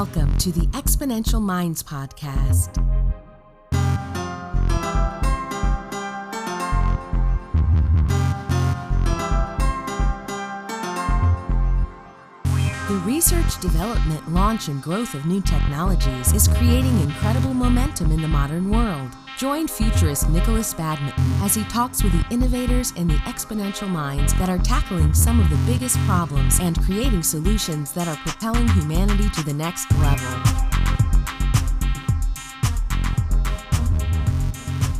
Welcome to the Exponential Minds Podcast. The research, development, launch, and growth of new technologies is creating incredible momentum in the modern world. Join futurist Nikolas Badminton as he talks with the innovators and the exponential minds that are tackling some of the biggest problems and creating solutions that are propelling humanity to the next level.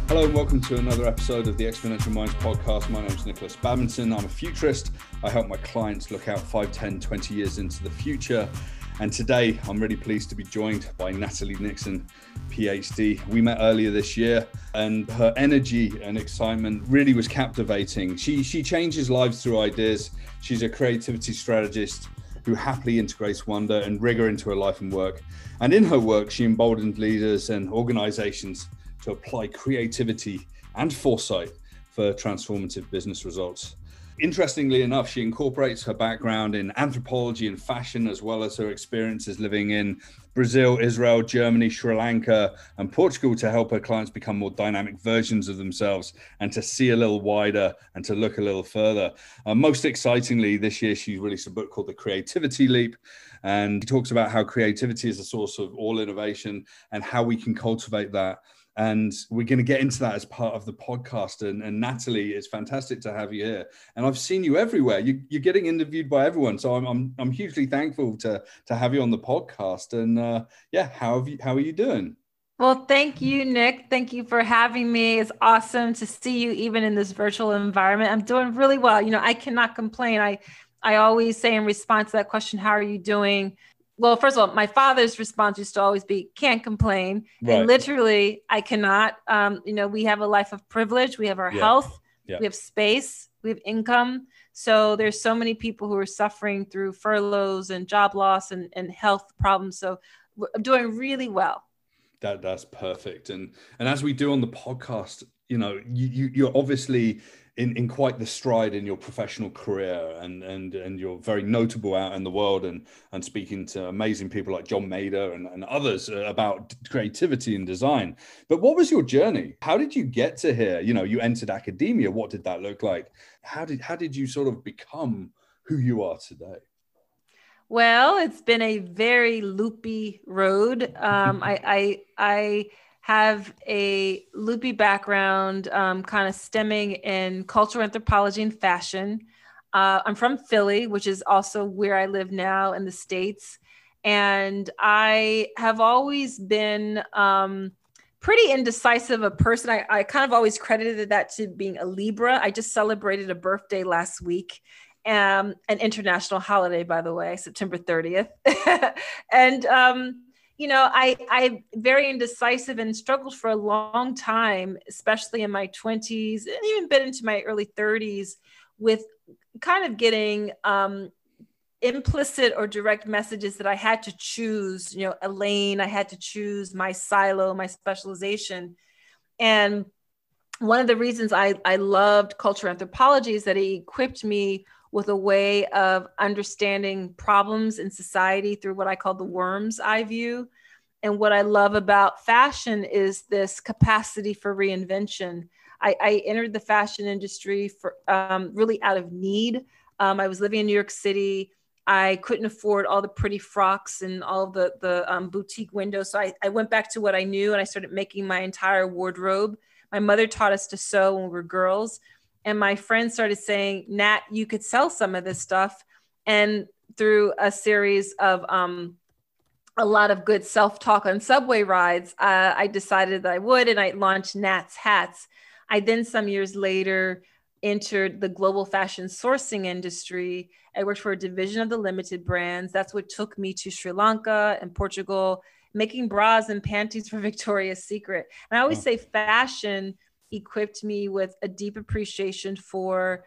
Hello and welcome to another episode of the Exponential Minds podcast. My name is Nikolas Badminton. I'm a futurist. I help my clients look out 5, 10, 20 years into the future. And today I'm really pleased to be joined by Natalie Nixon, PhD. We met earlier this year and her energy and excitement really was captivating. She, she changes lives through ideas. She's a creativity strategist who happily integrates wonder and rigor into her life and work. And in her work, she emboldened leaders and organizations to apply creativity and foresight for transformative business results. Interestingly enough, she incorporates her background in anthropology and fashion, as well as her experiences living in Brazil, Israel, Germany, Sri Lanka, and Portugal to help her clients become more dynamic versions of themselves and to see a little wider and to look a little further. Uh, most excitingly, this year she released a book called The Creativity Leap. And he talks about how creativity is a source of all innovation and how we can cultivate that and we're going to get into that as part of the podcast and, and, natalie it's fantastic to have you here and i've seen you everywhere you, are getting interviewed by everyone so I'm, I'm, I'm hugely thankful to to have you on the podcast and uh, yeah how have you how are you doing well, thank you, Nick. Thank you for having me. It's awesome to see you even in this virtual environment. I'm doing really well. You know, I cannot complain. I I always say in response to that question, how are you doing? Well, first of all, my father's response used to always be, can't complain. Right. And literally, I cannot. Um, you know, we have a life of privilege, we have our yeah. health, yeah. we have space, we have income. So there's so many people who are suffering through furloughs and job loss and, and health problems. So I'm doing really well. That that's perfect. And and as we do on the podcast, you know, you, you you're obviously in, in quite the stride in your professional career and and and you're very notable out in the world and and speaking to amazing people like John Maeda and, and others about creativity and design. But what was your journey? How did you get to here? You know, you entered academia. What did that look like? How did how did you sort of become who you are today? Well, it's been a very loopy road. Um, I, I I have a loopy background, um, kind of stemming in cultural anthropology and fashion. Uh, I'm from Philly, which is also where I live now in the States. And I have always been um, pretty indecisive a person. I, I kind of always credited that to being a Libra. I just celebrated a birthday last week um, an international holiday, by the way, September 30th. and um, you know, I I very indecisive and struggled for a long time, especially in my 20s and even been into my early 30s with kind of getting um, implicit or direct messages that I had to choose, you know, a lane, I had to choose my silo, my specialization. And one of the reasons I, I loved cultural anthropology is that it equipped me with a way of understanding problems in society through what I call the worm's eye view. And what I love about fashion is this capacity for reinvention. I, I entered the fashion industry for um, really out of need. Um, I was living in New York City. I couldn't afford all the pretty frocks and all the the um, boutique windows. So I, I went back to what I knew and I started making my entire wardrobe. My mother taught us to sew when we were girls and my friend started saying nat you could sell some of this stuff. And through a series of um, a lot of good self-talk on subway rides uh, i decided that i would and i launched nat's hats. I then some years later entered the global fashion sourcing industry. I worked for a division of the limited brands. That's what took me to sri lanka and portugal making bras and panties for victoria's secret. And i always say fashion equipped me with a deep appreciation for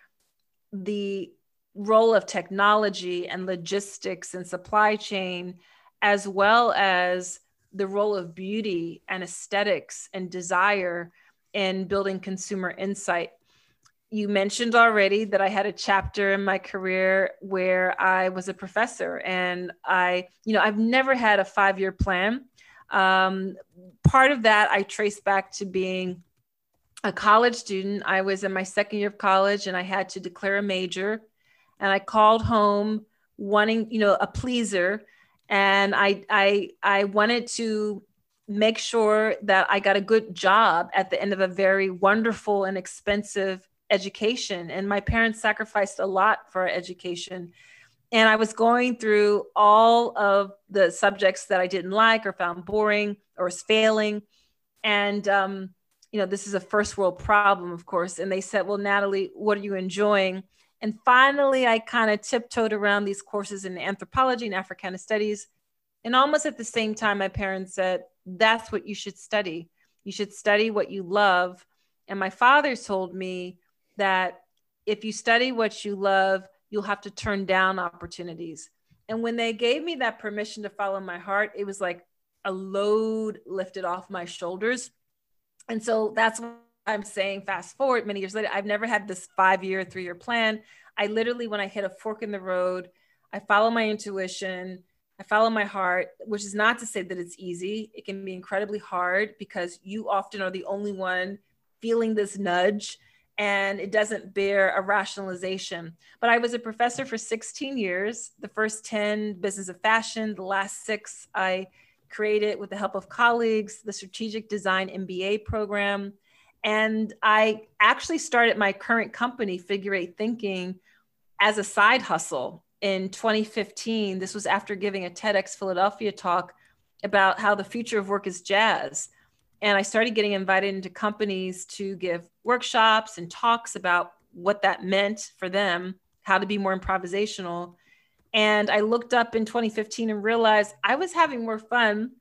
the role of technology and logistics and supply chain, as well as the role of beauty and aesthetics and desire in building consumer insight. you mentioned already that I had a chapter in my career where I was a professor, and I, you know, I've never had a five year plan. Um, part of that I trace back to being a college student. I was in my second year of college and I had to declare a major. And I called home wanting, you know, a pleaser. And I I I wanted to make sure that I got a good job at the end of a very wonderful and expensive education. And my parents sacrificed a lot for our education. And I was going through all of the subjects that I didn't like or found boring or was failing. And um, you know, this is a first world problem, of course. And they said, Well, Natalie, what are you enjoying? And finally, I kind of tiptoed around these courses in anthropology and Africana studies. And almost at the same time, my parents said, That's what you should study. You should study what you love. And my father told me that if you study what you love, you'll have to turn down opportunities. And when they gave me that permission to follow my heart, it was like a load lifted off my shoulders and so that's what I'm saying. Fast forward many years later, I've never had this five year, three year plan. I literally, when I hit a fork in the road, I follow my intuition, I follow my heart, which is not to say that it's easy. It can be incredibly hard because you often are the only one feeling this nudge and it doesn't bear a rationalization. But I was a professor for 16 years, the first 10 business of fashion, the last six I created with the help of colleagues the Strategic Design MBA program. And I actually started my current company, Figure Eight Thinking, as a side hustle in 2015. This was after giving a TEDx Philadelphia talk about how the future of work is jazz. And I started getting invited into companies to give workshops and talks about what that meant for them, how to be more improvisational. And I looked up in 2015 and realized I was having more fun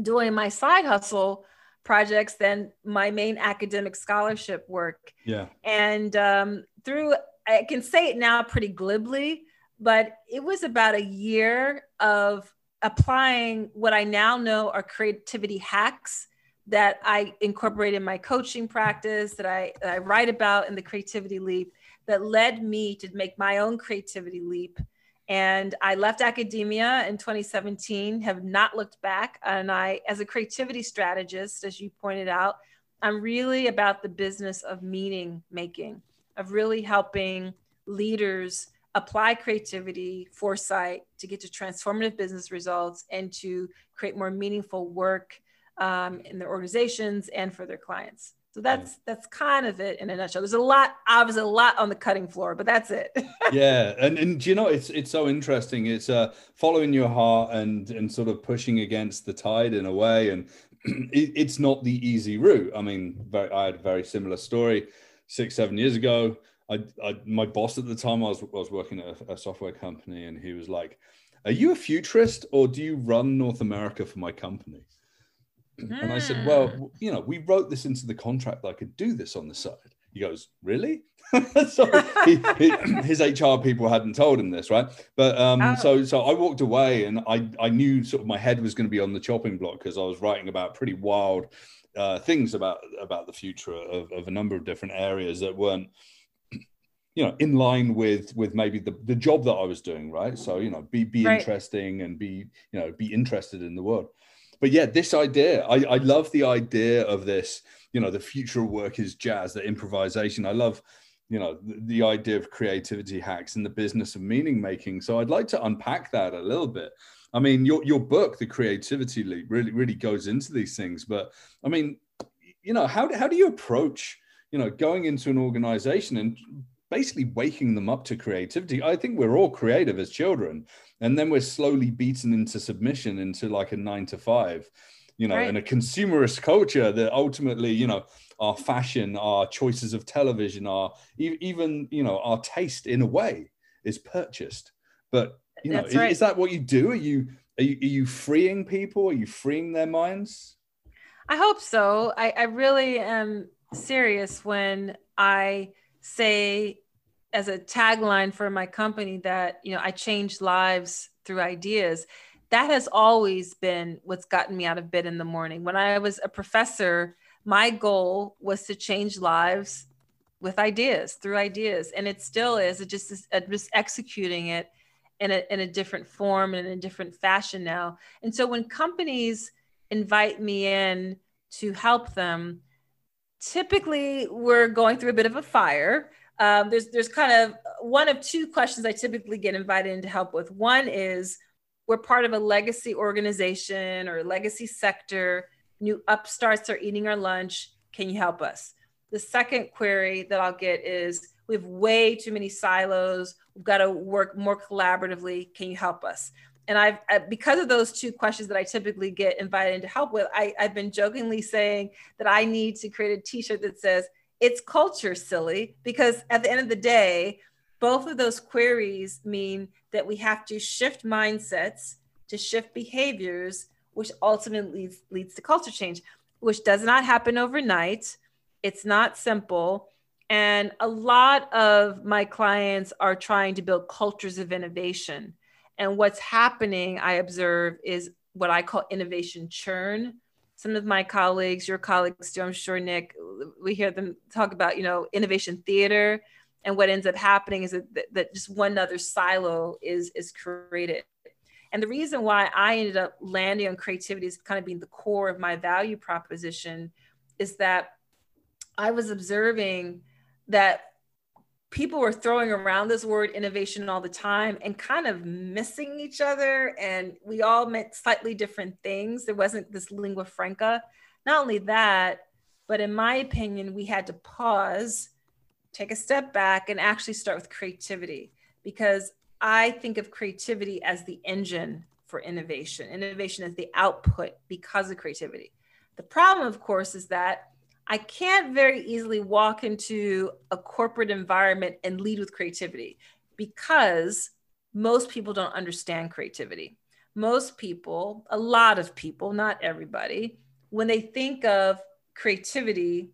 doing my side hustle projects than my main academic scholarship work. Yeah. And um, through, I can say it now pretty glibly, but it was about a year of applying what I now know are creativity hacks that I incorporate in my coaching practice, that I, that I write about in the Creativity Leap, that led me to make my own creativity leap and I left academia in 2017, have not looked back. And I, as a creativity strategist, as you pointed out, I'm really about the business of meaning making, of really helping leaders apply creativity, foresight to get to transformative business results and to create more meaningful work um, in their organizations and for their clients. So that's that's kind of it in a nutshell. There's a lot, obviously a lot on the cutting floor, but that's it. yeah, and and you know it's it's so interesting. It's uh following your heart and and sort of pushing against the tide in a way, and it, it's not the easy route. I mean, very, I had a very similar story six seven years ago. I, I my boss at the time I was I was working at a, a software company, and he was like, "Are you a futurist or do you run North America for my company?" And I said, Well, hmm. you know, we wrote this into the contract that I could do this on the side. He goes, Really? so he, he, his HR people hadn't told him this, right? But um, oh. so so I walked away and I, I knew sort of my head was going to be on the chopping block because I was writing about pretty wild uh, things about about the future of, of a number of different areas that weren't you know in line with with maybe the, the job that i was doing right so you know be be right. interesting and be you know be interested in the world but yeah, this idea, I, I love the idea of this, you know, the future of work is jazz, the improvisation. I love, you know, the, the idea of creativity hacks and the business of meaning making. So I'd like to unpack that a little bit. I mean, your, your book, The Creativity Leap, really, really goes into these things. But I mean, you know, how, how do you approach, you know, going into an organization and basically waking them up to creativity. I think we're all creative as children, and then we're slowly beaten into submission into like a nine to five, you know, right. and a consumerist culture that ultimately, you know, our fashion, our choices of television, our even you know our taste in a way is purchased. But you know, is, right. is, that what you do? Are you, are you are you freeing people? Are you freeing their minds? I hope so. I, I really am serious when I say as a tagline for my company that you know I change lives through ideas. That has always been what's gotten me out of bed in the morning. When I was a professor my goal was to change lives with ideas through ideas. And it still is. It just is uh, just executing it in a, in a different form and in a different fashion now. And so when companies invite me in to help them typically we're going through a bit of a fire um, there's there's kind of one of two questions i typically get invited in to help with one is we're part of a legacy organization or legacy sector new upstarts are eating our lunch can you help us the second query that I'll get is we have way too many silos. We've got to work more collaboratively. Can you help us? And I've, because of those two questions that I typically get invited in to help with, I, I've been jokingly saying that I need to create a t shirt that says, it's culture silly, because at the end of the day, both of those queries mean that we have to shift mindsets to shift behaviors, which ultimately leads, leads to culture change, which does not happen overnight it's not simple. And a lot of my clients are trying to build cultures of innovation. And what's happening, I observe, is what I call innovation churn. Some of my colleagues, your colleagues too, I'm sure, Nick, we hear them talk about, you know, innovation theater. And what ends up happening is that, that just one other silo is, is created. And the reason why I ended up landing on creativity as kind of being the core of my value proposition is that I was observing that people were throwing around this word innovation all the time and kind of missing each other. And we all meant slightly different things. There wasn't this lingua franca. Not only that, but in my opinion, we had to pause, take a step back, and actually start with creativity because I think of creativity as the engine for innovation, innovation is the output because of creativity. The problem, of course, is that I can't very easily walk into a corporate environment and lead with creativity because most people don't understand creativity. Most people, a lot of people, not everybody, when they think of creativity,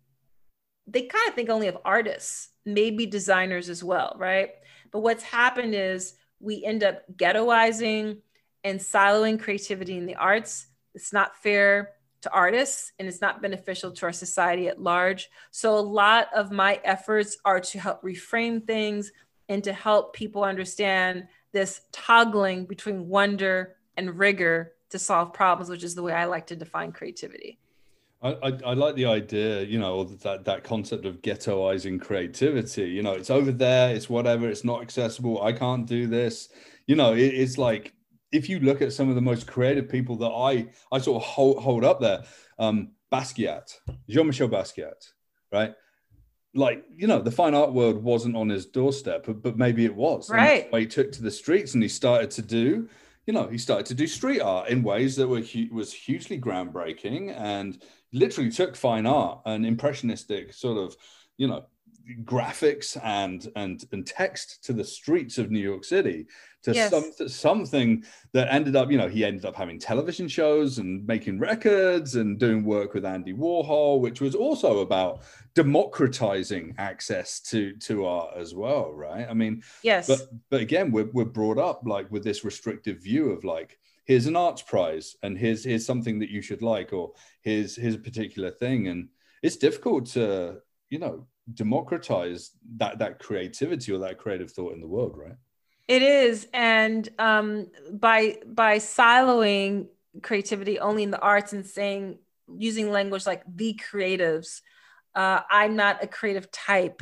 they kind of think only of artists, maybe designers as well, right? But what's happened is we end up ghettoizing and siloing creativity in the arts. It's not fair to artists and it's not beneficial to our society at large. So, a lot of my efforts are to help reframe things and to help people understand this toggling between wonder and rigor to solve problems, which is the way I like to define creativity. I, I, I, like the idea, you know, that that concept of ghettoizing creativity. You know, it's over there, it's whatever, it's not accessible. I can't do this. You know, it, it's like if you look at some of the most creative people that I I sort of hold, hold up there, um, Basquiat, Jean-Michel Basquiat, right? Like you know, the fine art world wasn't on his doorstep, but, but maybe it was. Right. he took to the streets and he started to do, you know, he started to do street art in ways that were hu- was hugely groundbreaking and literally took fine art and impressionistic sort of, you know, graphics and and and text to the streets of New York City to yes. some something that ended up you know he ended up having television shows and making records and doing work with Andy Warhol which was also about democratizing access to to art as well right? I mean yes. but but again we're we're brought up like with this restrictive view of like here's an arts prize and here's here's something that you should like or here's here's a particular thing. And it's difficult to you know democratize that that creativity or that creative thought in the world right it is and um, by by siloing creativity only in the arts and saying using language like the creatives uh, i'm not a creative type.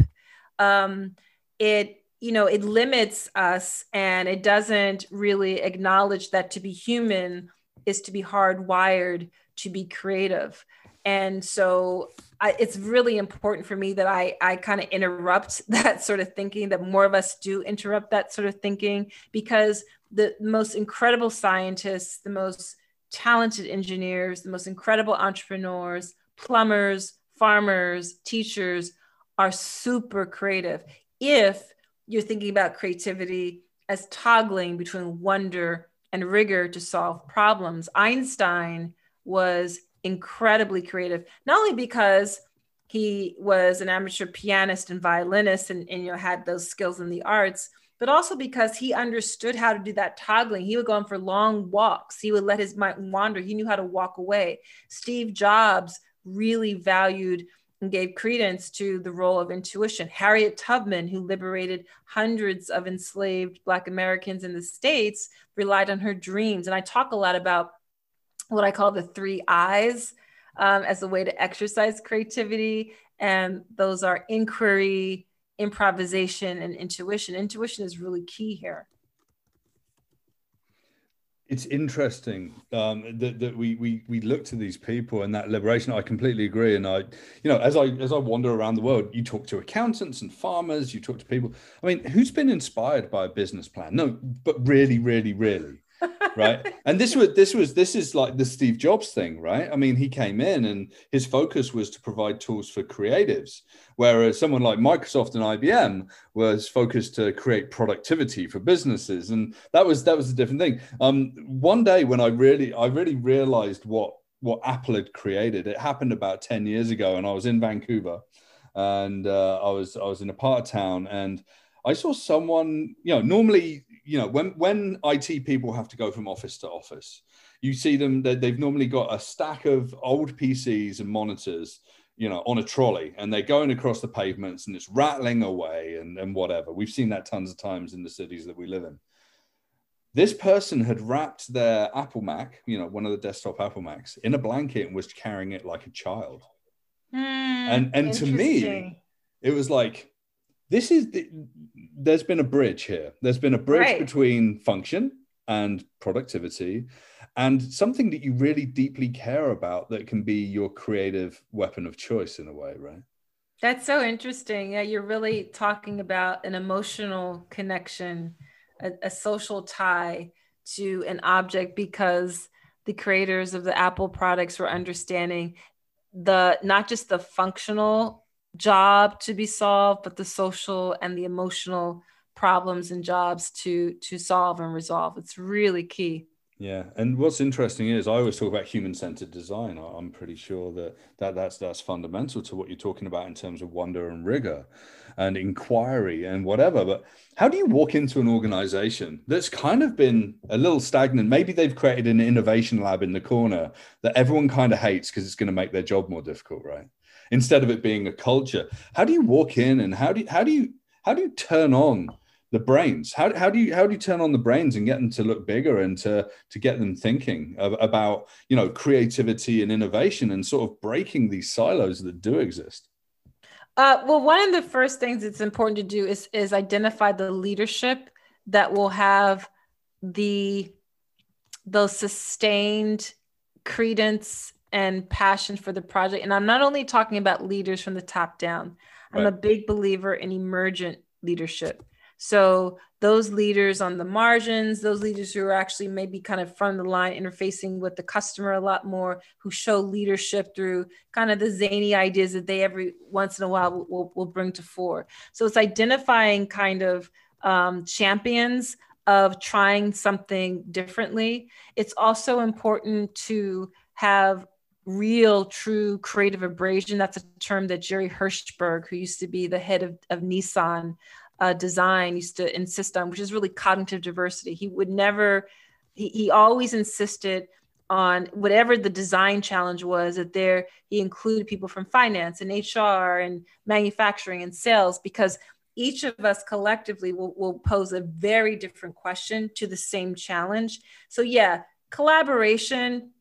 Um, it you know it limits us and it doesn't really acknowledge that to be human is to be hardwired to be creative. And so I, it's really important for me that I, I kind of interrupt that sort of thinking, that more of us do interrupt that sort of thinking, because the most incredible scientists, the most talented engineers, the most incredible entrepreneurs, plumbers, farmers, teachers are super creative. If you're thinking about creativity as toggling between wonder and rigor to solve problems, Einstein was incredibly creative, not only because he was an amateur pianist and violinist and, and you know had those skills in the arts, but also because he understood how to do that toggling. He would go on for long walks. He would let his mind wander. He knew how to walk away. Steve Jobs really valued and gave credence to the role of intuition. Harriet Tubman, who liberated hundreds of enslaved Black Americans in the States, relied on her dreams. And I talk a lot about what I call the three eyes um, as a way to exercise creativity. And those are inquiry, improvisation, and intuition. Intuition is really key here it's interesting um, that, that we, we we look to these people and that liberation. I completely agree. And I, you know, as I as I wander around the world, you talk to accountants and farmers, you talk to people. I mean, who's been inspired by a business plan? No, but really, really, really, right? And this was this was this is like the steve jobs thing right? I mean he came in and his focus was to provide tools for creatives whereas someone like microsoft and ibm was focused to create productivity for businesses. And that was that was a different thing. Um one day when i really i really realized what what apple had created it happened about 10 years ago and i was in vancouver and uh, i was i was in a part of town and I saw someone, you know, normally you know when when IT people have to go from office to office, you see them that they've normally got a stack of old PCs and monitors, you know, on a trolley, and they're going across the pavements and it's rattling away and, and whatever. We've seen that tons of times in the cities that we live in. This person had wrapped their Apple Mac, you know, one of the desktop Apple Macs, in a blanket and was carrying it like a child. Mm, and and to me, it was like this is the, there's been a bridge here. There's been a bridge right. between function and productivity and something that you really deeply care about that can be your creative weapon of choice in a way, right? That's so interesting. Yeah, you're really talking about an emotional connection, a, a social tie to an object because the creators of the Apple products were understanding the not just the functional job to be solved, but the social and the emotional problems and jobs to to solve and resolve. It's really key. Yeah, and what's interesting is I always talk about human-centered design. I'm pretty sure that, that that's that's fundamental to what you're talking about in terms of wonder and rigor and inquiry and whatever. But how do you walk into an organization that's kind of been a little stagnant? Maybe they've created an innovation lab in the corner that everyone kind of hates because it's going to make their job more difficult, right? Instead of it being a culture. How do you walk in and how do you, how do you how do you turn on the brains? How, how do you how do you turn on the brains and get them to look bigger and to to get them thinking about you know creativity and innovation and sort of breaking these silos that do exist? Uh, well, one of the first things it's important to do is is identify the leadership that will have the those sustained credence and passion for the project. And I'm not only talking about leaders from the top down, I'm right. a big believer in emergent leadership. So those leaders on the margins, those leaders who are actually maybe kind of front of the line, interfacing with the customer a lot more, who show leadership through kind of the zany ideas that they every once in a while will, will, will bring to fore. So it's identifying kind of um, champions of trying something differently. It's also important to have real, true creative abrasion. That's a term that Jerry Hirshberg, who used to be the head of, of Nissan uh, design, used to insist on, which is really cognitive diversity. He would never, he, he always insisted on whatever the design challenge was that there he included people from finance and hr and manufacturing and sales because each of us collectively will, will pose a very different question to the same challenge so yeah collaboration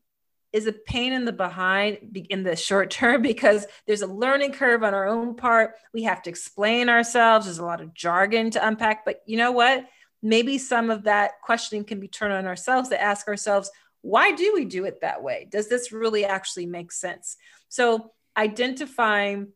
is a pain in the behind in the short term because there's a learning curve on our own part. We have to explain ourselves. There's a lot of jargon to unpack. But you know what? Maybe some of that questioning can be turned on ourselves to ask ourselves, why do we do it that way? Does this really actually make sense? So identifying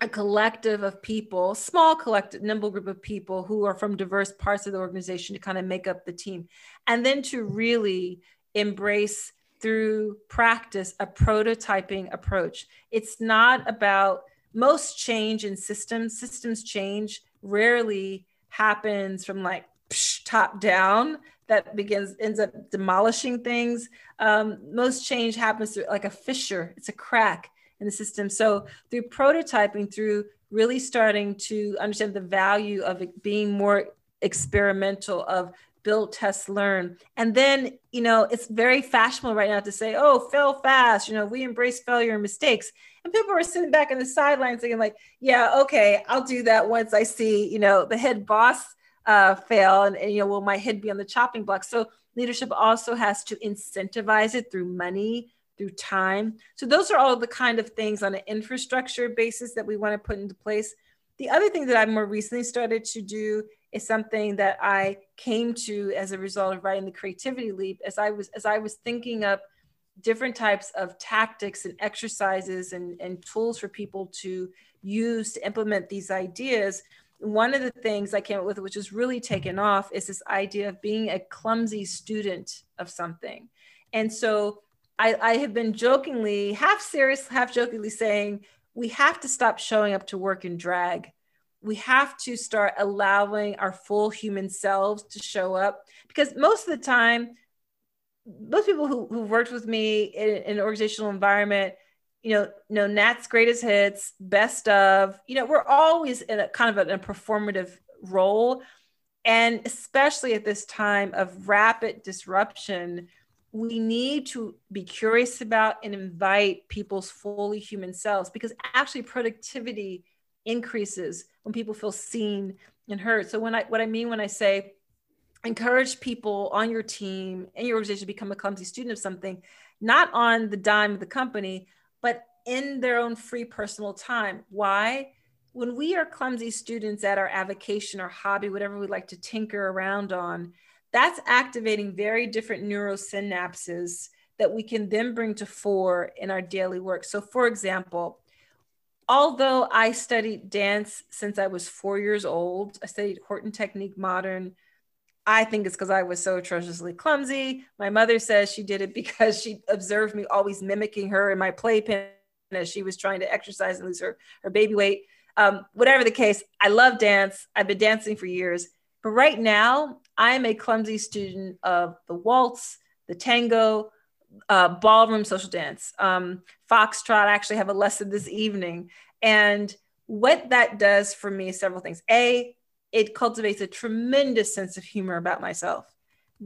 a collective of people, small collective, nimble group of people who are from diverse parts of the organization to kind of make up the team. And then to really embrace through practice a prototyping approach. It's not about most change in systems, systems change rarely happens from like psh, top down that begins ends up demolishing things. Um, most change happens through like a fissure, it's a crack in the system. So through prototyping, through really starting to understand the value of being more experimental, of build, test, learn. And then, you know, it's very fashionable right now to say, oh, fail fast. You know, we embrace failure and mistakes. And people are sitting back in the sidelines thinking, like, yeah, okay, I'll do that once I see, you know, the head boss uh, fail and, and, you know, will my head be on the chopping block? So leadership also has to incentivize it through money, through time. So those are all the kind of things on an infrastructure basis that we want to put into place. The other thing that I've more recently started to do is something that I came to as a result of writing the creativity leap as I was as I was thinking up different types of tactics and exercises and, and tools for people to use to implement these ideas. One of the things I came up with, which has really taken off, is this idea of being a clumsy student of something. And so I, I have been jokingly, half serious, half jokingly saying, we have to stop showing up to work in drag. We have to start allowing our full human selves to show up because most of the time, most people who, who worked with me in, in an organizational environment, you know, know Nat's greatest hits, best of, you know, we're always in a kind of a, a performative role. And especially at this time of rapid disruption, we need to be curious about and invite people's fully human selves because actually productivity increases when people feel seen and heard. So when I what I mean when I say encourage people on your team and your organization to become a clumsy student of something, not on the dime of the company, but in their own free personal time. Why? When we are clumsy students at our avocation or hobby, whatever we like to tinker around on, that's activating very different neurosynapses that we can then bring to fore in our daily work. So, for example, although I studied dance since I was four years old, I studied Horton Technique Modern. I think it's because I was so atrociously clumsy. My mother says she did it because she observed me always mimicking her in my playpen as she was trying to exercise and lose her, her baby weight. Um, whatever the case, I love dance. I've been dancing for years. But right now, I'm a clumsy student of the waltz, the tango, uh, ballroom social dance, um, foxtrot. I actually have a lesson this evening. And what that does for me is several things. A, it cultivates a tremendous sense of humor about myself.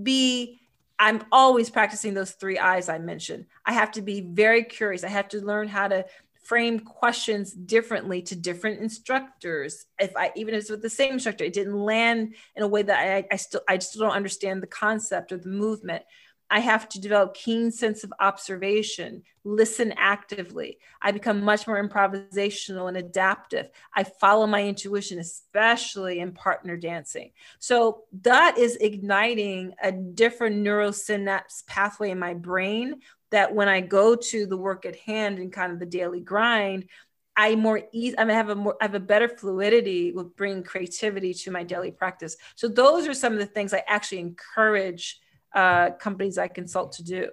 B, I'm always practicing those three eyes I mentioned. I have to be very curious. I have to learn how to frame questions differently to different instructors. If I even if it's with the same instructor, it didn't land in a way that I, I still I still don't understand the concept or the movement. I have to develop keen sense of observation, listen actively. I become much more improvisational and adaptive. I follow my intuition, especially in partner dancing. So that is igniting a different neurosynapse pathway in my brain that when I go to the work at hand and kind of the daily grind, I more easy. I, have a more, I have a better fluidity with bringing creativity to my daily practice. So those are some of the things I actually encourage uh, companies I consult to do.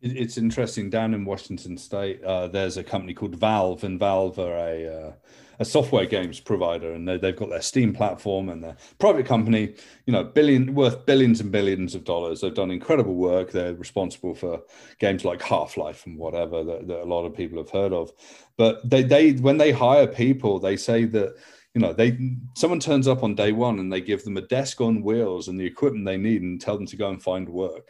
It's interesting. Down in Washington State, uh, there's a company called Valve, and Valve are a uh, a software games provider, and they, have got their Steam platform and their private company. You know, billion worth billions and billions of dollars. They've done incredible work. They're responsible for games like Half Life and whatever that, that a lot of people have heard of. But they they when they hire people, they say that you know they someone turns up on day one and they give them a desk on wheels and the equipment they need and tell them to go and find work.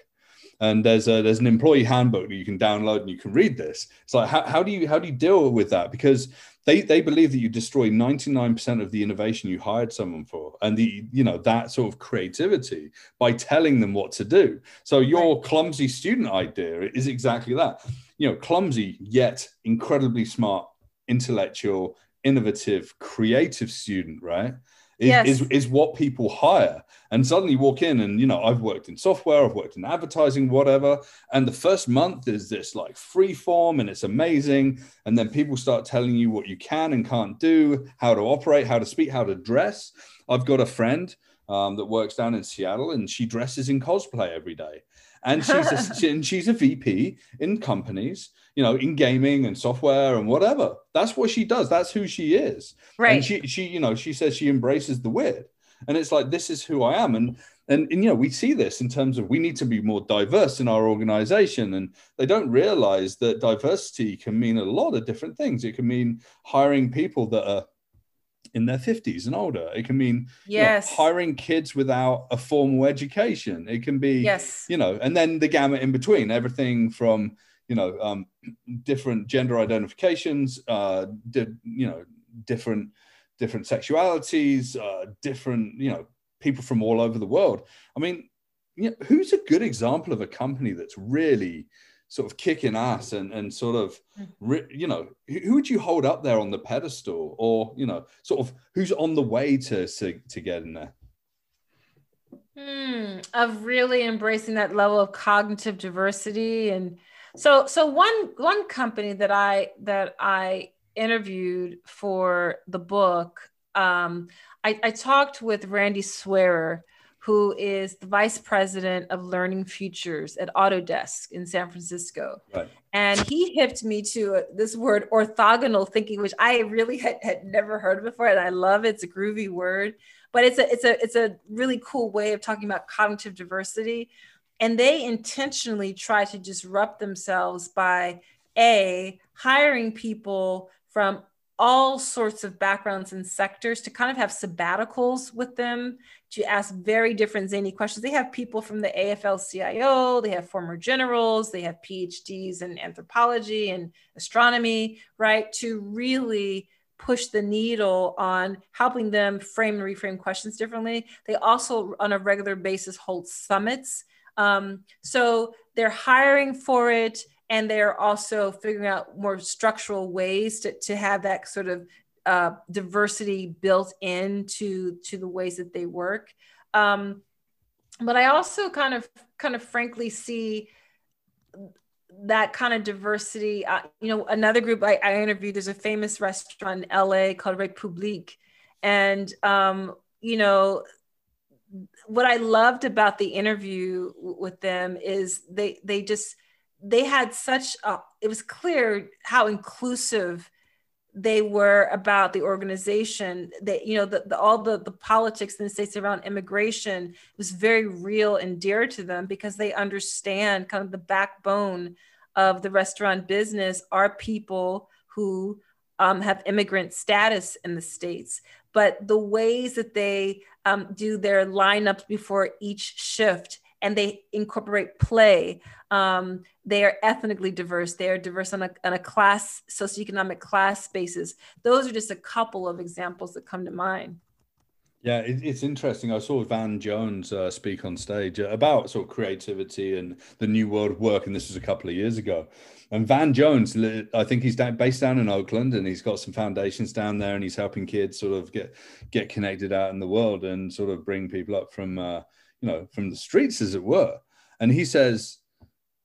And there's a there's an employee handbook that you can download and you can read this. It's like how, how do you how do you deal with that? Because they they believe that you destroy 99% of the innovation you hired someone for and the you know that sort of creativity by telling them what to do. So your clumsy student idea is exactly that. You know clumsy yet incredibly smart intellectual innovative creative student right is, yes. is, is what people hire. And suddenly you walk in and, you know, I've worked in software, I've worked in advertising, whatever. And the first month is this like free form and it's amazing. And then people start telling you what you can and can't do, how to operate, how to speak, how to dress. I've got a friend um, that works down in Seattle and she dresses in cosplay every day and she's a, and she's a VP in companies, you know, in gaming and software and whatever. That's what she does. That's who she is. Right. And she she you know she says she embraces the weird, and it's like this is who I am. And and, and you know we see this in terms of we need to be more diverse in our organization, and they don't realize that diversity can mean a lot of different things. It can mean hiring people that are in their 50s and older. It can mean yes. you know, hiring kids without a formal education. It can be, yes. you know, and then the gamut in between, everything from, you know, um, different gender identifications, uh, di- you know, different different sexualities, uh, different, you know, people from all over the world. I mean, you know, who's a good example of a company that's really sort of kicking ass and, and sort of, mm. you know, who would you hold up there on the pedestal or, you know, sort of who's on the way to, to, to get in there? Hmm, of really embracing that level of cognitive diversity and so so one one company that I that I interviewed for the book, um, I, I, talked with Randy Swearer, who is the vice president of Learning Futures at Autodesk in San Francisco. Right. And he hipped me to uh, this word orthogonal thinking, which I really had, had never heard before. And I love it. It's a groovy word, but it's a, it's a, it's a really cool way of talking about cognitive diversity. And they intentionally try to disrupt themselves by a hiring people from all sorts of backgrounds and sectors to kind of have sabbaticals with them to ask very different zany questions. They have people from the AFL CIO, they have former generals, they have PhDs in anthropology and astronomy, right? To really push the needle on helping them frame and reframe questions differently. They also, on a regular basis, hold summits. Um, so they're hiring for it and they're also figuring out more structural ways to, to have that sort of uh, diversity built into to the ways that they work. Um, but i also kind of kind of frankly see that kind of diversity uh, you know another group I, I, interviewed there's a famous restaurant in la called republique and um, you know what i loved about the interview with them is they they just they had such a, it was clear how inclusive they were about the organization that you know the, the, all the, the politics in the states around immigration was very real and dear to them because they understand kind of the backbone of the restaurant business are people who um, have immigrant status in the states. But the ways that they um, do their lineups before each shift and they incorporate play. Um, they are ethnically diverse. They are diverse on a, on a class, socioeconomic class basis. Those are just a couple of examples that come to mind. Yeah, it, it's interesting. I saw Van Jones uh, speak on stage about sort of creativity and the new world of work, and this was a couple of years ago. And Van Jones, I think he's based down in Oakland, and he's got some foundations down there, and he's helping kids sort of get get connected out in the world and sort of bring people up from uh, you know, from the streets, as it were. And he says,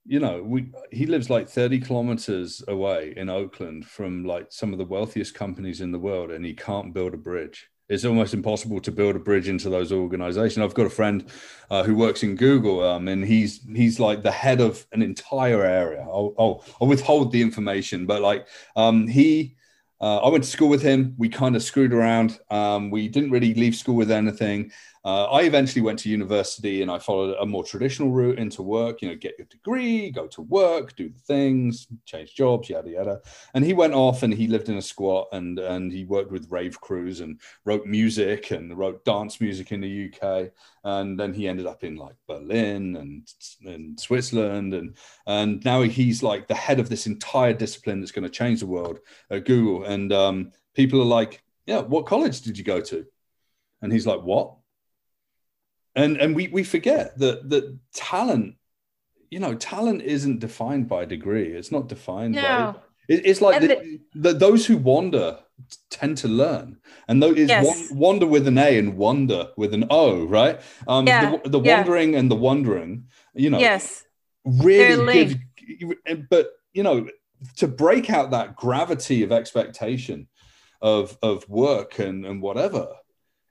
you know, we he lives like 30 kilometers away in Oakland from like some of the wealthiest companies in the world, and he can't build a bridge. It's almost impossible to build a bridge into those organizations. I've got a friend uh, who works in Google, um, and he's he's like the head of an entire area. I'll, I'll, I'll withhold the information, but like um, he uh, I went to school with him. We kind of screwed around. Um, we didn't really leave school with anything. Uh, I eventually went to university and I followed a more traditional route into work. You know, get your degree, go to work, do the things, change jobs, yada yada. And he went off and he lived in a squat and and he worked with rave crews and wrote music and wrote dance music in the UK. And then he ended up in like Berlin and and Switzerland and and now he's like the head of this entire discipline that's going to change the world at Google. And um, people are like, yeah, what college did you go to? And he's like, what? And and we we forget that that talent you know talent isn't defined by degree it's not defined no. by it, it's like the, the, those who wander tend to learn and those is yes. wander with an a and wonder with an o right um yeah. the, the wandering yeah. and the wondering you know yes really good but you know to break out that gravity of expectation of of work and and whatever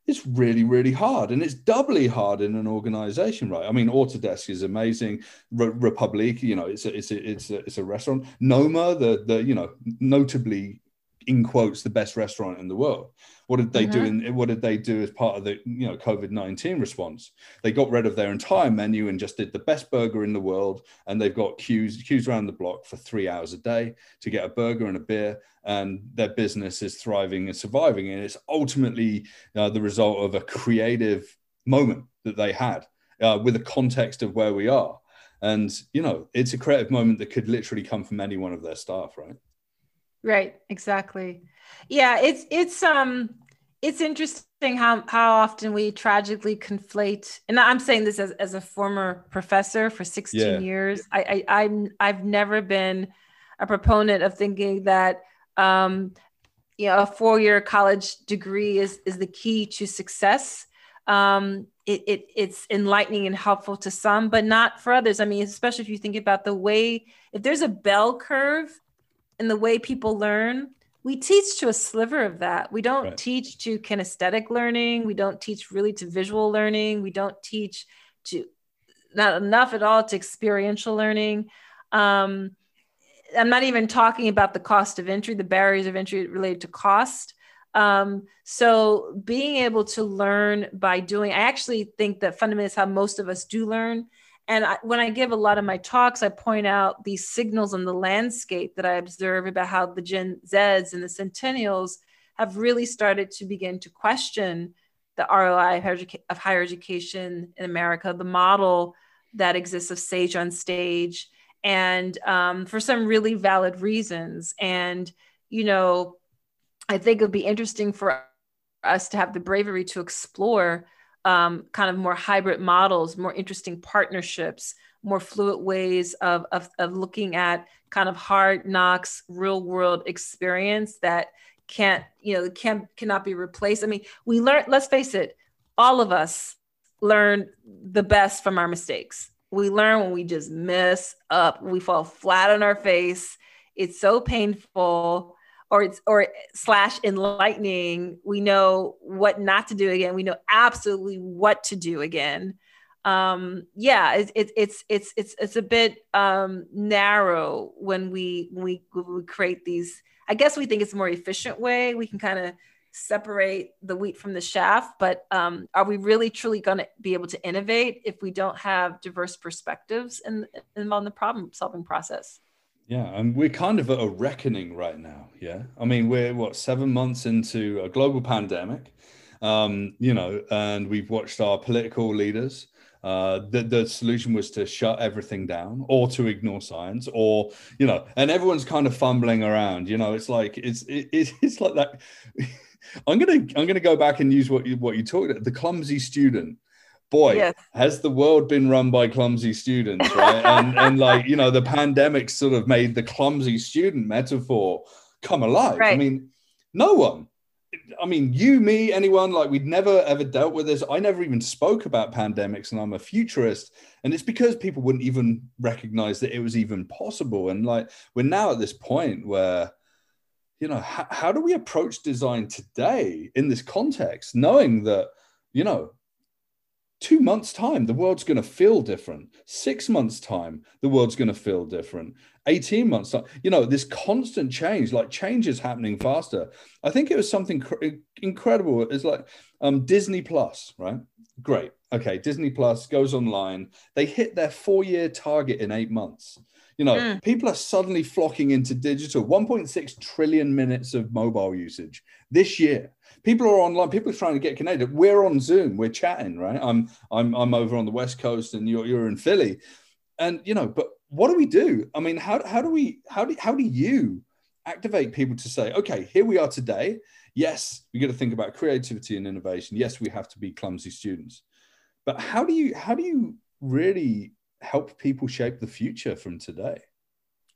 it's really really hard and it's doubly hard in an organization right? I mean autodesk is amazing. Re- republic you know it's a, it's a, it's a, it's a restaurant. Noma the the you know notably in quotes the best restaurant in the world. What did they Mhm. do? In what did they do as part of the you know COVID nineteen response? They got rid of their entire menu and just did the best burger in the world. And they've got queues queues around the block for three hours a day to get a burger and a beer. And their business is thriving and surviving. And it's ultimately uh, the result of a creative moment that they had uh, with the context of where we are. And you know, it's a creative moment that could literally come from any one of their staff, right? Right, exactly. Yeah, it's it's um it's interesting how how often we tragically conflate and I'm saying this as, as a former professor for 16 Yeah. years. I, I I'm I've never been a proponent of thinking that um you know a four-year college degree is is the key to success. Um it, it it's enlightening and helpful to some, but not for others. I mean, especially if you think about the way if there's a bell curve in the way people learn, we teach to a sliver of that. We don't Right. teach to kinesthetic learning. We don't teach really to visual learning. We don't teach to not enough at all to experiential learning. Um, I'm not even talking about the cost of entry, the barriers of entry related to cost. Um, so being able to learn by doing, I actually think that fundamentally is how most of us do learn. And I, when I give a lot of my talks, I point out these signals in the landscape that I observe about how the Gen Zs and the Centennials have really started to begin to question the ROI of higher, educa- of higher education in America, the model that exists of Sage on Stage, and um, for some really valid reasons. And, you know, I think it would be interesting for us to have the bravery to explore um, kind of more hybrid models, more interesting partnerships, more fluid ways of, of, of looking at kind of hard knocks, real world experience that can't, you know, can cannot be replaced. I mean, we learn, let's face it, all of us learn the best from our mistakes. We learn when we just mess up, we fall flat on our face. It's so painful or it's or slash enlightening we know what not to do again. We know absolutely what to do again. Um yeah it's it's it's it's it's, it's a bit um narrow when we when we, we create these. I guess we think it's a more efficient way. We can kind of separate the wheat from the chaff but um are we really truly going to be able to innovate if we don't have diverse perspectives in, in the problem solving process Yeah, and we're kind of at a reckoning right now. Yeah, I mean, we're what seven months into a global pandemic, um, you know, and we've watched our political leaders. Uh, the the solution was to shut everything down, or to ignore science, or you know, and everyone's kind of fumbling around. You know, it's like it's it, it's like that. I'm gonna I'm gonna go back and use what you what you talked about the clumsy student boy Yes. has the world been run by clumsy students right? And and like you know the pandemic sort of made the clumsy student metaphor come alive. I mean no one i mean you me anyone like we'd never ever dealt with this. I never even spoke about pandemics and i'm a futurist. And it's because people wouldn't even recognize that it was even possible. And like we're now at this point where you know how, how do we approach design today in this context knowing that you know two months time the world's going to feel different. Six months time the world's going to feel different. 18 months time you know this constant change like change is happening faster. I think it was something cr- incredible. It's like um disney plus right? Great. Okay disney plus goes online. They hit their four year target in eight months. You know Mm. people are suddenly flocking into digital. 1.6 trillion minutes of mobile usage this year people are online people are trying to get connected. We're on zoom we're chatting right? I'm i'm i'm over on the west coast and you're, you're in philly. And you know but what do we do? I mean how, how do we how do how do you activate people to say okay here we are today. Yes we got to think about creativity and innovation. Yes we have to be clumsy students. But how do you how do you really help people shape the future from today?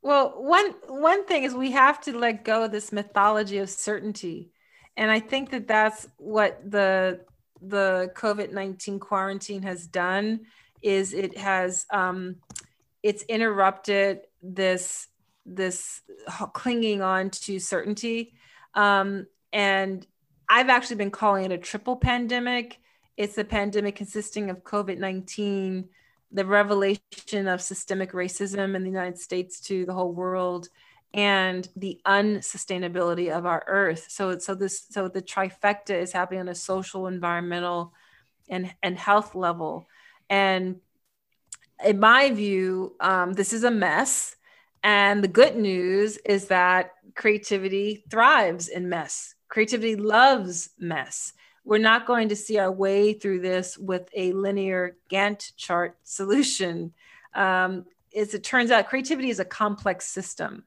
Well, one one thing is we have to let go of this mythology of certainty, and I think that that's what the the COVID nineteen quarantine has done. Is it has um, it's interrupted this this clinging on to certainty, um, and I've actually been calling it a triple pandemic. It's a pandemic consisting of COVID nineteen the revelation of systemic racism in the United States to the whole world and the unsustainability of our earth. So, so this, so the trifecta is happening on a social, environmental, and and health level. And in my view, um, this is a mess. And the good news is that creativity thrives in mess. Creativity loves mess. We're not going to see our way through this with a linear Gantt chart solution. Um, as it turns out, creativity is a complex system.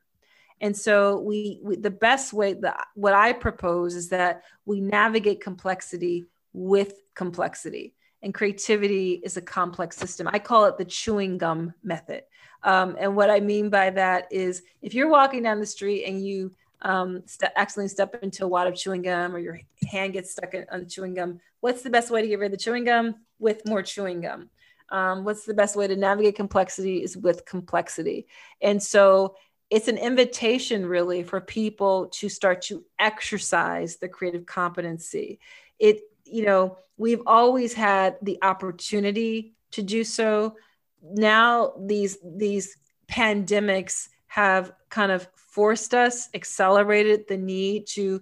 And so we, we the best way that what I propose is that we navigate complexity with complexity. And creativity is a complex system. I call it the chewing gum method. Um, and what I mean by that is if you're walking down the street and you um, st- accidentally step into a wad of chewing gum or your hand gets stuck in, on the chewing gum, what's the best way to get rid of the chewing gum? With more chewing gum. Um, what's the best way to navigate complexity is with complexity. And so it's an invitation really for people to start to exercise the creative competency. It, you know, we've always had the opportunity to do so. Now these these pandemics have kind of forced us, accelerated the need to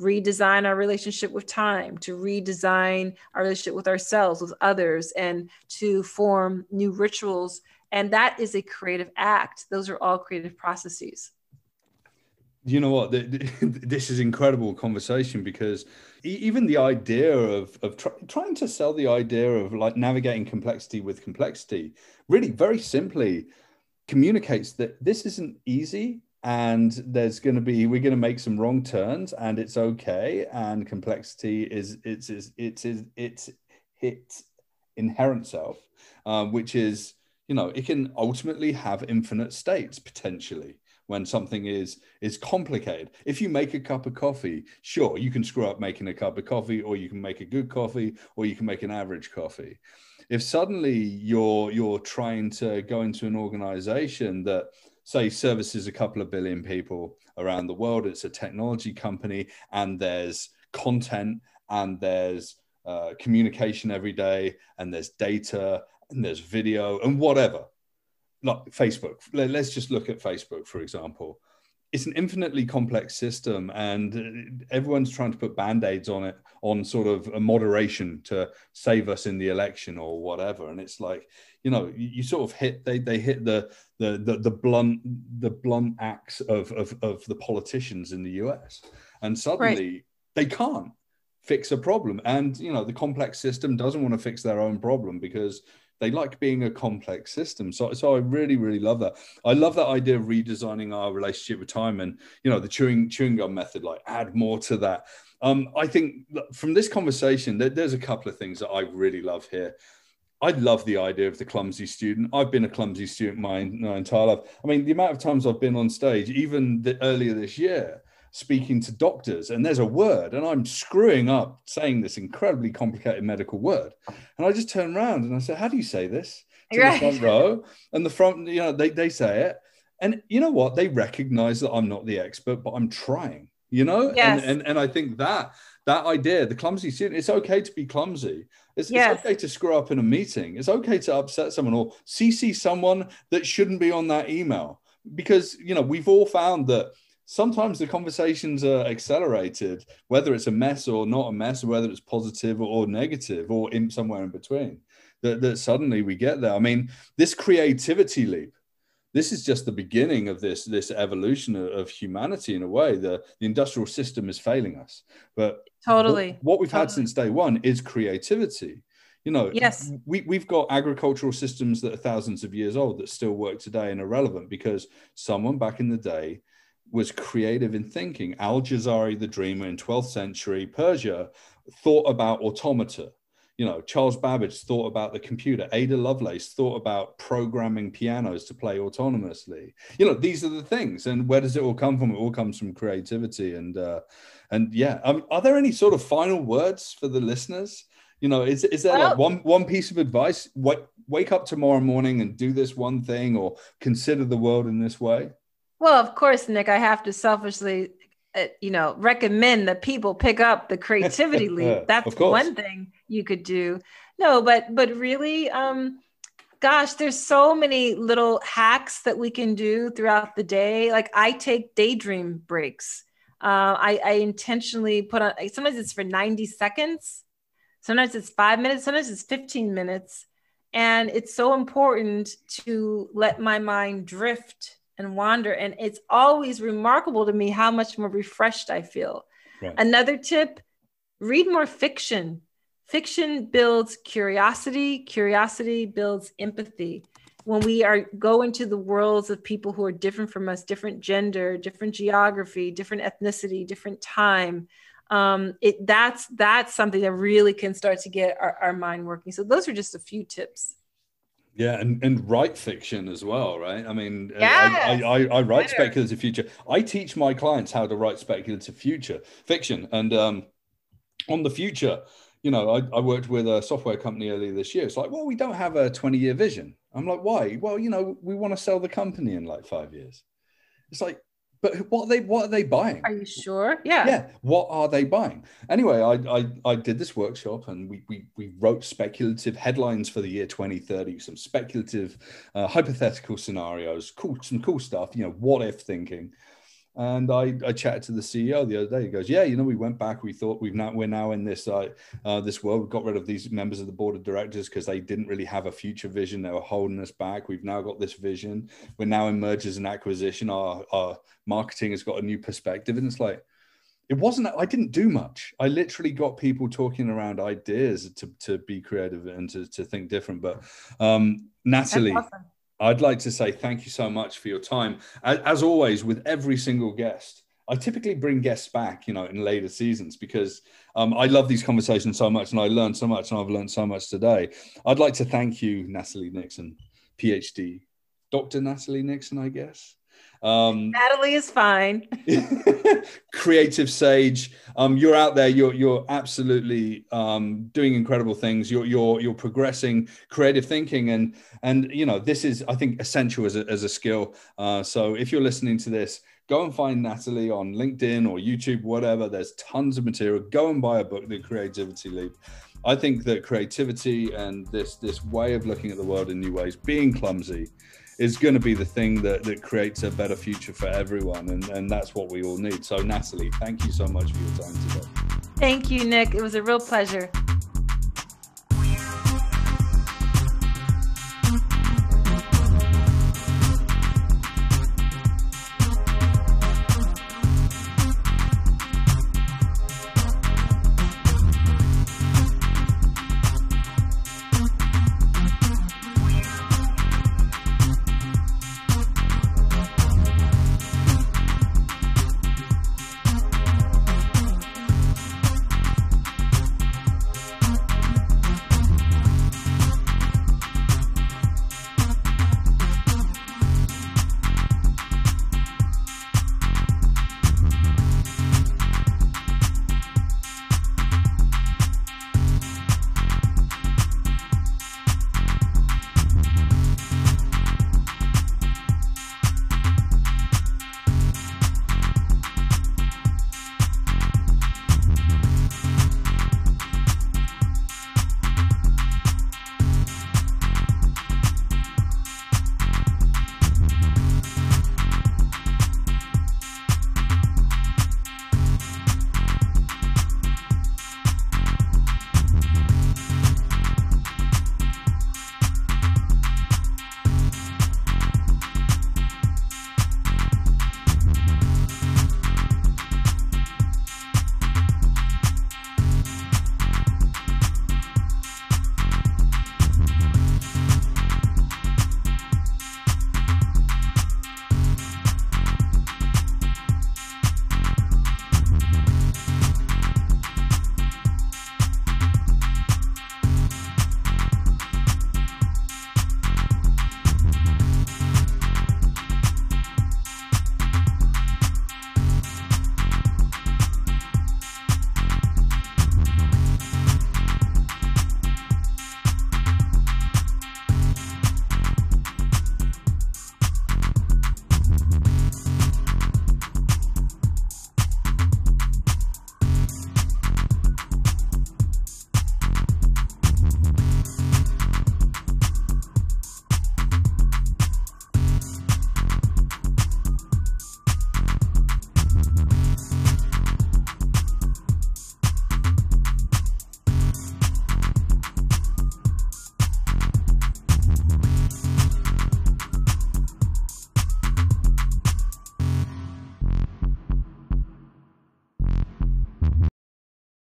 redesign our relationship with time, to redesign our relationship with ourselves, with others, and to form new rituals. And that is a creative act. Those are all creative processes. You know what? This is incredible conversation because even the idea of, of try, trying to sell the idea of like navigating complexity with complexity really very simply communicates that this isn't easy and there's going to be we're going to make some wrong turns and it's okay and complexity is it's it's it's it's, it's its inherent self um, which is you know it can ultimately have infinite states potentially when something is is complicated. If you make a cup of coffee sure you can screw up making a cup of coffee or you can make a good coffee or you can make an average coffee. If suddenly you're you're trying to go into an organization that say services a couple of billion people around the world it's a technology company and there's content and there's uh, communication every day and there's data and there's video and whatever. Like facebook let's just look at facebook for example. It's an infinitely complex system and uh, everyone's trying to put band-aids on it on sort of a moderation to save us in the election or whatever. And it's like you know you, you sort of hit they they hit the, the the the, blunt the blunt axe of, of of the politicians in the us and suddenly right. they can't fix a problem. And you know the complex system doesn't want to fix their own problem because they like being a complex system. So, so I really, really love that. I love that idea of redesigning our relationship with time and, you know, the chewing, chewing gum method, like add more to that. Um, I think from this conversation, there, there's a couple of things that I really love here. I love the idea of the clumsy student. I've been a clumsy student my, my entire life. I mean, the amount of times I've been on stage, even the, earlier this year, speaking to doctors and there's a word and I'm screwing up saying this incredibly complicated medical word. And I just turn around and I say, How do you say this? To right. the front row. And the front, you know, they, they say it. And you know what? They recognize that I'm not the expert, but I'm trying, you know? Yes. And, and, and I think that that idea, the clumsy student, it's okay to be clumsy. It's, yes. it's, okay to screw up in a meeting. It's okay to upset someone or CC someone that shouldn't be on that email. Because you know, we've all found that sometimes the conversations are accelerated, whether it's a mess or not a mess, or whether it's positive or negative or in somewhere in between. That, that suddenly we get there. I mean, this creativity leap, this is just the beginning of this this evolution of, of humanity in a way. The, the industrial system is failing us, but totally what, what we've totally. had since day one is creativity you know yes we, we've got agricultural systems that are thousands of years old that still work today and are relevant because someone back in the day was creative in thinking. Al Jazari, the dreamer in 12th century Persia, thought about automata. You know, Charles Babbage thought about the computer. Ada Lovelace thought about programming pianos to play autonomously. You know, these are the things. And where does it all come from? It all comes from creativity. And uh, and yeah, um, are there any sort of final words for the listeners? You know, is is there well, like one one piece of advice? What wake up tomorrow morning and do this one thing, or consider the world in this way? Well, of course, Nick, I have to selfishly, uh, you know, recommend that people pick up the creativity leap. That's one thing you could do. No, but but really, um, gosh, there's so many little hacks that we can do throughout the day. Like I take daydream breaks. Uh, I, I intentionally put on, sometimes it's for 90 seconds, sometimes it's five minutes, sometimes it's 15 minutes. And it's so important to let my mind drift and wander. And it's always remarkable to me how much more refreshed I feel. Right. Another tip read more fiction Fiction builds curiosity, curiosity builds empathy. When we are go into the worlds of people who are different from us, different gender, different geography, different ethnicity, different time, um, it that's that's something that really can start to get our, our mind working. So those are just a few tips. Yeah, and, and write fiction as well, right? I mean, yes. I, I, I, write speculative future. I teach my clients how to write speculative future fiction, and um, on the future, you know, I, I, worked with a software company earlier this year. It's like, well, we don't have a 20 year vision. I'm like, why? Well, you know, we want to sell the company in like five years. It's like, but what are they what are they buying? Are you sure? Yeah. Yeah. What are they buying? Anyway, I I, I did this workshop and we, we we wrote speculative headlines for the year 2030, some speculative uh, hypothetical scenarios, cool, some cool stuff, you know, what if thinking. And I, I chatted to the CEO the other day. He goes, "Yeah, you know, we went back. We thought we've now we're now in this uh, uh, this world. We got rid of these members of the board of directors because they didn't really have a future vision. They were holding us back. We've now got this vision. We're now in mergers and acquisition. Our our marketing has got a new perspective, and it's like." It wasn't. I didn't do much. I literally got people talking around ideas to, to be creative and to, to think different. But um, Natalie, awesome I'd like to say thank you so much for your time. As, always, with every single guest, I typically bring guests back, you know, in later seasons because um, I love these conversations so much and I learn so much and I've learned so much today. I'd like to thank you, Natalie Nixon, PhD, Dr. Natalie Nixon, I guess. Um, Natalie is fine. creative sage. Um, you're out there. You're you're absolutely um, doing incredible things. You're you're you're progressing creative thinking, and and you know this is I think essential as a, as a skill. Uh, so if you're listening to this, go and find Natalie on LinkedIn or YouTube, whatever. There's tons of material. Go and buy a book, The Creativity Leap. I think that creativity and this this way of looking at the world in new ways, being clumsy, is going to be the thing that, that creates a better future for everyone. And, and that's what we all need. So, Natalie, thank you so much for your time today. Thank you, Nick. It was a real pleasure.